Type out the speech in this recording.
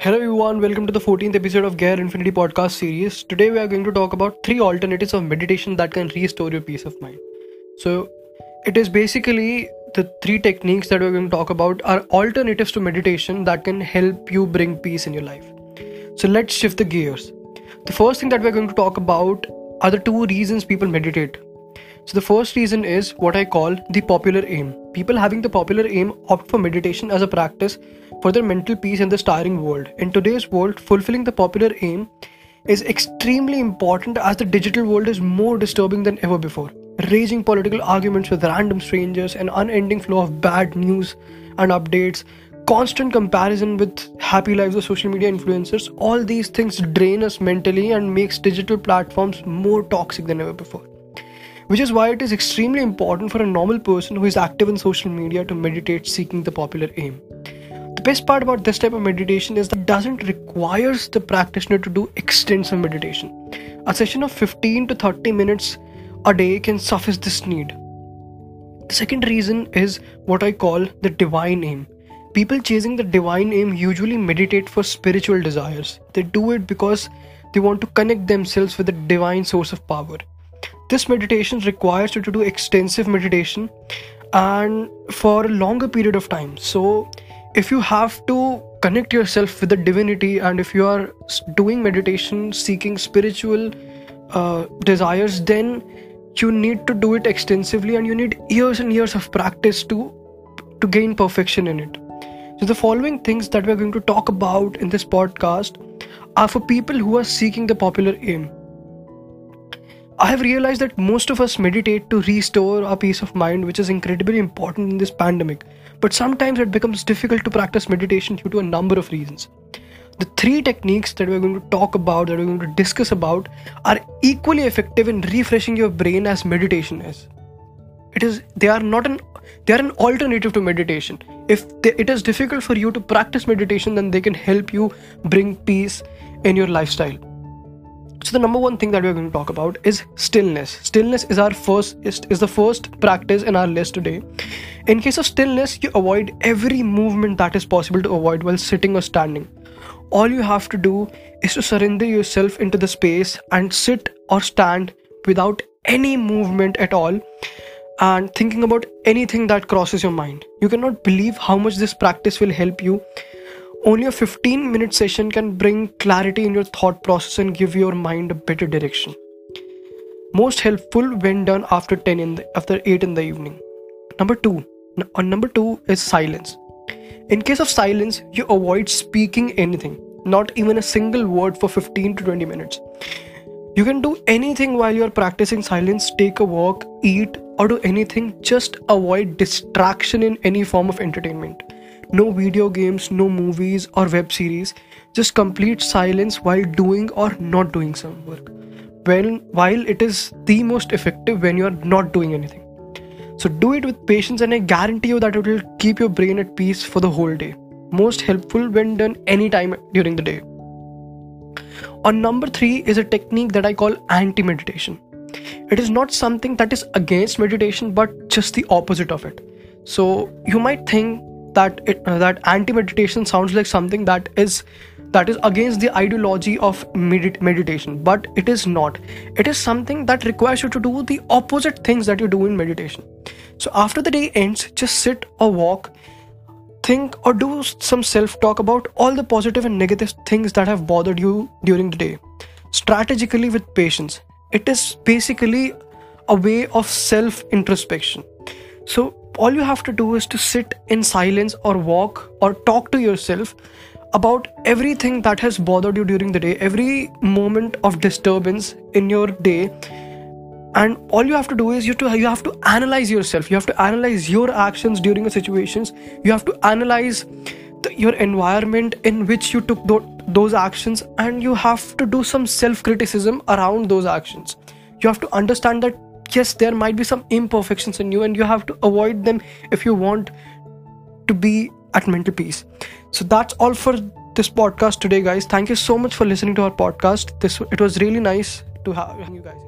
Hello everyone, welcome to the 14th episode of Gear Infinity podcast series. Today we are going to talk about three alternatives of meditation that can restore your peace of mind. So, it is basically the three techniques that we're going to talk about are alternatives to meditation that can help you bring peace in your life. So, let's shift the gears. The first thing that we're going to talk about are the two reasons people meditate. So, the first reason is what I call the popular aim. People having the popular aim opt for meditation as a practice for their mental peace in this tiring world. In today's world, fulfilling the popular aim is extremely important as the digital world is more disturbing than ever before. Raging political arguments with random strangers, an unending flow of bad news and updates, constant comparison with happy lives of social media influencers, all these things drain us mentally and makes digital platforms more toxic than ever before. Which is why it is extremely important for a normal person who is active in social media to meditate seeking the popular aim The best part about this type of meditation is that it doesn't requires the practitioner to do extensive meditation. A session of 15 to 30 minutes a day can suffice this need. The second reason is what I call the divine aim. People chasing the divine aim usually meditate for spiritual desires. They do it because they want to connect themselves with the divine source of power. This meditation requires you to do extensive meditation and for a longer period of time. So if you have to connect yourself with the divinity and if you are doing meditation seeking spiritual uh, desires then you need to do it extensively and you need years and years of practice to to gain perfection in it so the following things that we're going to talk about in this podcast are for people who are seeking the popular aim I have realized that most of us meditate to restore our peace of mind, which is incredibly important in this pandemic. But sometimes it becomes difficult to practice meditation due to a number of reasons. The three techniques that we're going to talk about, that we're going to discuss about, are equally effective in refreshing your brain as meditation is. It is they are not an they are an alternative to meditation. If they, it is difficult for you to practice meditation, then they can help you bring peace in your lifestyle so the number one thing that we're going to talk about is stillness. Stillness is our first is, is the first practice in our list today. In case of stillness you avoid every movement that is possible to avoid while sitting or standing. All you have to do is to surrender yourself into the space and sit or stand without any movement at all and thinking about anything that crosses your mind. You cannot believe how much this practice will help you only a 15 minute session can bring clarity in your thought process and give your mind a better direction. Most helpful when done after 10 in the, after 8 in the evening. Number 2. On uh, number 2 is silence. In case of silence, you avoid speaking anything, not even a single word for 15 to 20 minutes. You can do anything while you're practicing silence, take a walk, eat, or do anything, just avoid distraction in any form of entertainment no video games, no movies or web series, just complete silence while doing or not doing some work. When, while it is the most effective when you are not doing anything. So do it with patience, and I guarantee you that it will keep your brain at peace for the whole day. Most helpful when done anytime during the day. On number three is a technique that I call anti meditation. It is not something that is against meditation, but just the opposite of it. So you might think that it, uh, that anti meditation sounds like something that is that is against the ideology of medit- meditation but it is not. It is something that requires you to do the opposite things that you do in meditation. So after the day ends just sit or walk think or do some self talk about all the positive and negative things that have bothered you during the day. Strategically with patience. It is basically a way of self introspection so all you have to do is to sit in silence or walk or talk to yourself about everything that has bothered you during the day, every moment of disturbance in your day. And all you have to do is you to you have to analyze yourself. You have to analyze your actions during the situations. You have to analyze the, your environment in which you took those actions, and you have to do some self criticism around those actions. You have to understand that yes there might be some imperfections in you and you have to avoid them if you want to be at mental peace. So that's all for this podcast today guys. Thank you so much for listening to our podcast. This it was really nice to have you guys